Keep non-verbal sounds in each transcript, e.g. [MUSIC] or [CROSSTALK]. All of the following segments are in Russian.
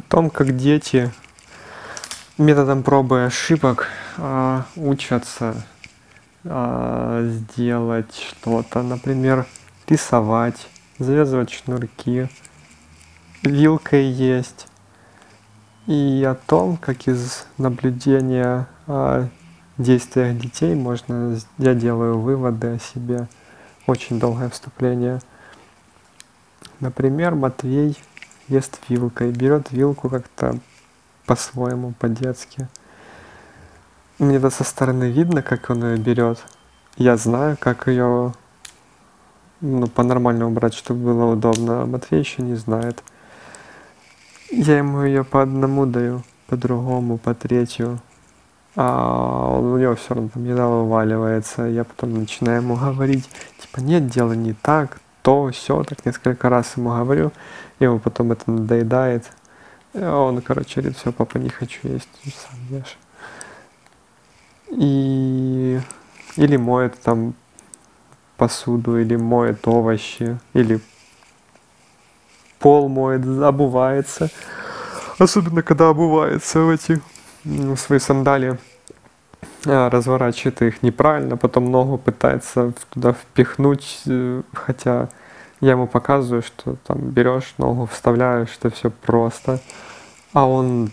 о том, как дети методом пробы и ошибок а, учатся а, сделать что-то, например, рисовать, завязывать шнурки, вилкой есть. И о том, как из наблюдения о действиях детей можно, я делаю выводы о себе. Очень долгое вступление. Например, Матвей ест вилкой, берет вилку как-то по-своему, по-детски. Мне это со стороны видно, как он ее берет. Я знаю, как ее ну, по-нормальному брать, чтобы было удобно. А Матвей еще не знает. Я ему ее по одному даю, по другому, по третью. А он, у него все равно там еда вываливается. Я потом начинаю ему говорить, типа, нет, дело не так, то, все, так несколько раз ему говорю. Ему потом это надоедает. Он, короче, говорит, все, папа, не хочу есть, сам ешь. И... Или моет там посуду, или моет овощи, или пол моет, обувается. Особенно, когда обувается в эти в свои сандалии, разворачивает их неправильно, потом ногу пытается туда впихнуть, э, хотя я ему показываю, что там берешь ногу, вставляешь, что все просто, а он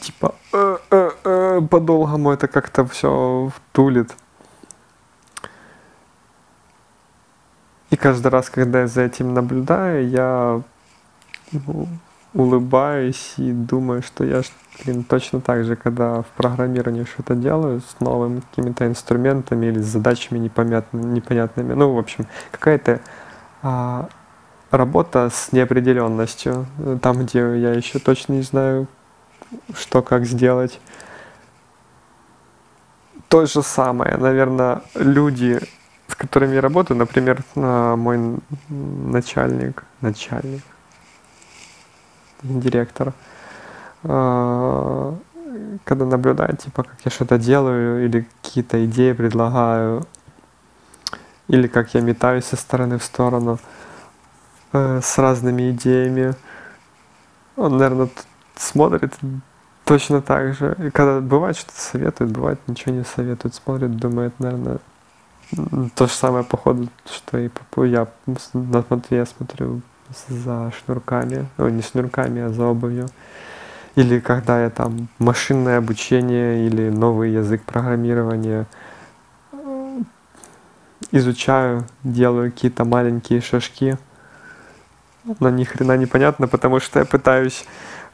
типа э -э -э, по-долгому это как-то все втулит. И каждый раз, когда я за этим наблюдаю, я ну, улыбаюсь и думаю, что я, блин, точно так же, когда в программировании что-то делаю с новыми какими-то инструментами или с задачами непонятными, непонятными, ну, в общем, какая-то а, работа с неопределенностью, там, где я еще точно не знаю, что как сделать. То же самое, наверное, люди, с которыми я работаю, например, а, мой начальник, начальник, директор, а, когда наблюдает, типа, как я что-то делаю, или какие-то идеи предлагаю, или как я метаюсь со стороны в сторону э, с разными идеями, он, наверное, смотрит точно так же. И когда бывает что-то советует, бывает ничего не советует, смотрит, думает, наверное, то же самое походу, что и я на Матвея смотрю за шнурками, ну не шнурками, а за обувью. Или когда я там машинное обучение или новый язык программирования э, изучаю, делаю какие-то маленькие шажки, но ни хрена непонятно, потому что я пытаюсь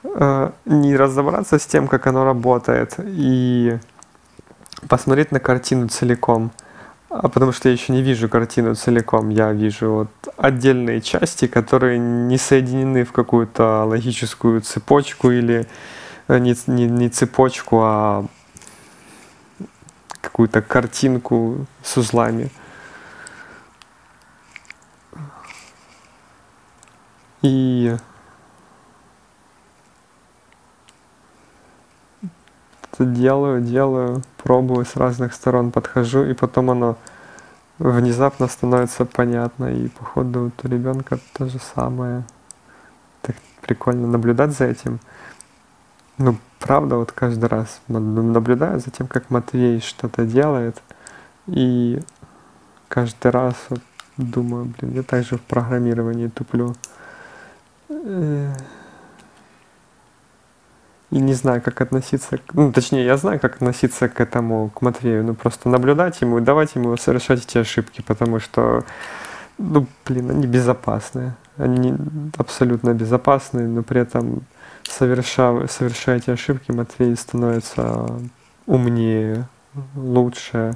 э, не разобраться с тем, как оно работает, и посмотреть на картину целиком – а потому что я еще не вижу картину целиком. Я вижу вот отдельные части, которые не соединены в какую-то логическую цепочку или э, не, не, не цепочку, а какую-то картинку с узлами. И делаю, делаю, пробую с разных сторон, подхожу, и потом оно внезапно становится понятно. И походу у ребенка то же самое. Так прикольно наблюдать за этим. Ну, правда, вот каждый раз наблюдаю за тем, как Матвей что-то делает, и каждый раз вот думаю, блин, я также в программировании туплю. И не знаю, как относиться, ну, точнее, я знаю, как относиться к этому, к Матвею, ну, просто наблюдать ему и давать ему совершать эти ошибки, потому что, ну, блин, они безопасные, они абсолютно безопасные, но при этом, совершая, совершая эти ошибки, Матвей становится умнее, лучше,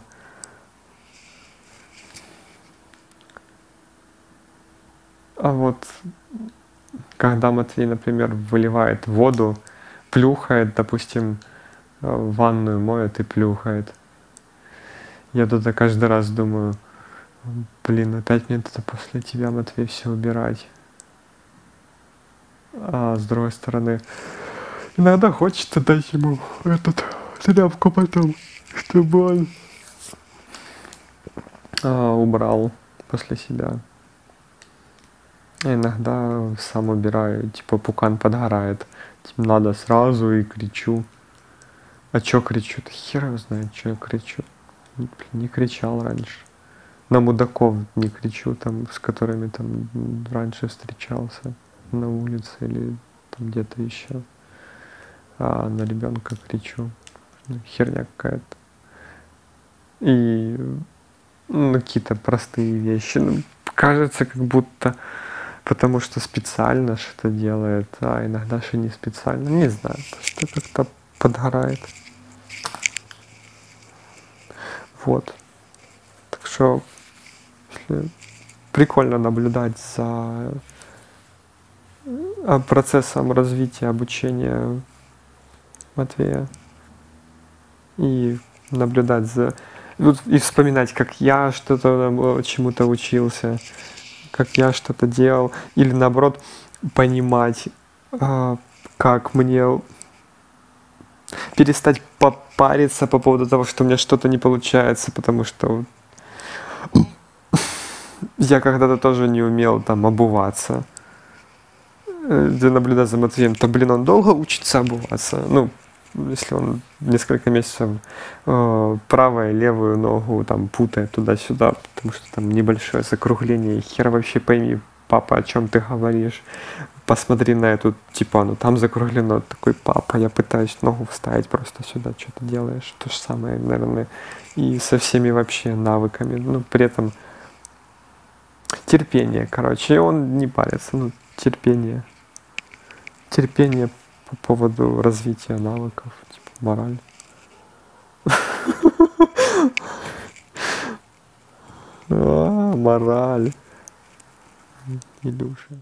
А вот когда Матвей, например, выливает воду плюхает, допустим, э, ванную моет и плюхает. Я туда каждый раз думаю, блин, опять мне это после тебя, Матвей, все убирать. А с другой стороны, иногда хочется дать ему этот тряпку потом, чтобы он а, убрал после себя. А Иногда сам убираю, типа пукан подгорает. Типа надо сразу и кричу. А чё кричу? Да хер его знает, чё я кричу. Не кричал раньше. На мудаков не кричу, там, с которыми там раньше встречался на улице или там где-то еще. А на ребенка кричу. Ну, Херня какая-то. И ну, какие-то простые вещи. Ну, кажется, как будто потому что специально что-то делает, а иногда что не специально. Не знаю, просто как-то подгорает. Вот. Так что прикольно наблюдать за а, процессом развития обучения Матвея и наблюдать за и вспоминать, как я что-то чему-то учился, как я что-то делал, или наоборот понимать, а, как мне перестать попариться по поводу того, что у меня что-то не получается, потому что я когда-то тоже не умел там обуваться. Где э, наблюдать за Матвеем, то, блин, он долго учится обуваться. Ну, если он несколько месяцев э, правую левую ногу там путает туда-сюда, потому что там небольшое закругление, хер вообще пойми, папа, о чем ты говоришь, посмотри на эту, типа, ну там закруглено, такой, папа, я пытаюсь ногу вставить просто сюда, что ты делаешь, то же самое, наверное, и со всеми вообще навыками, ну, при этом терпение, короче, и он не парится, ну, терпение, терпение по поводу развития навыков, типа мораль. [LAUGHS] А, мораль. Илюша.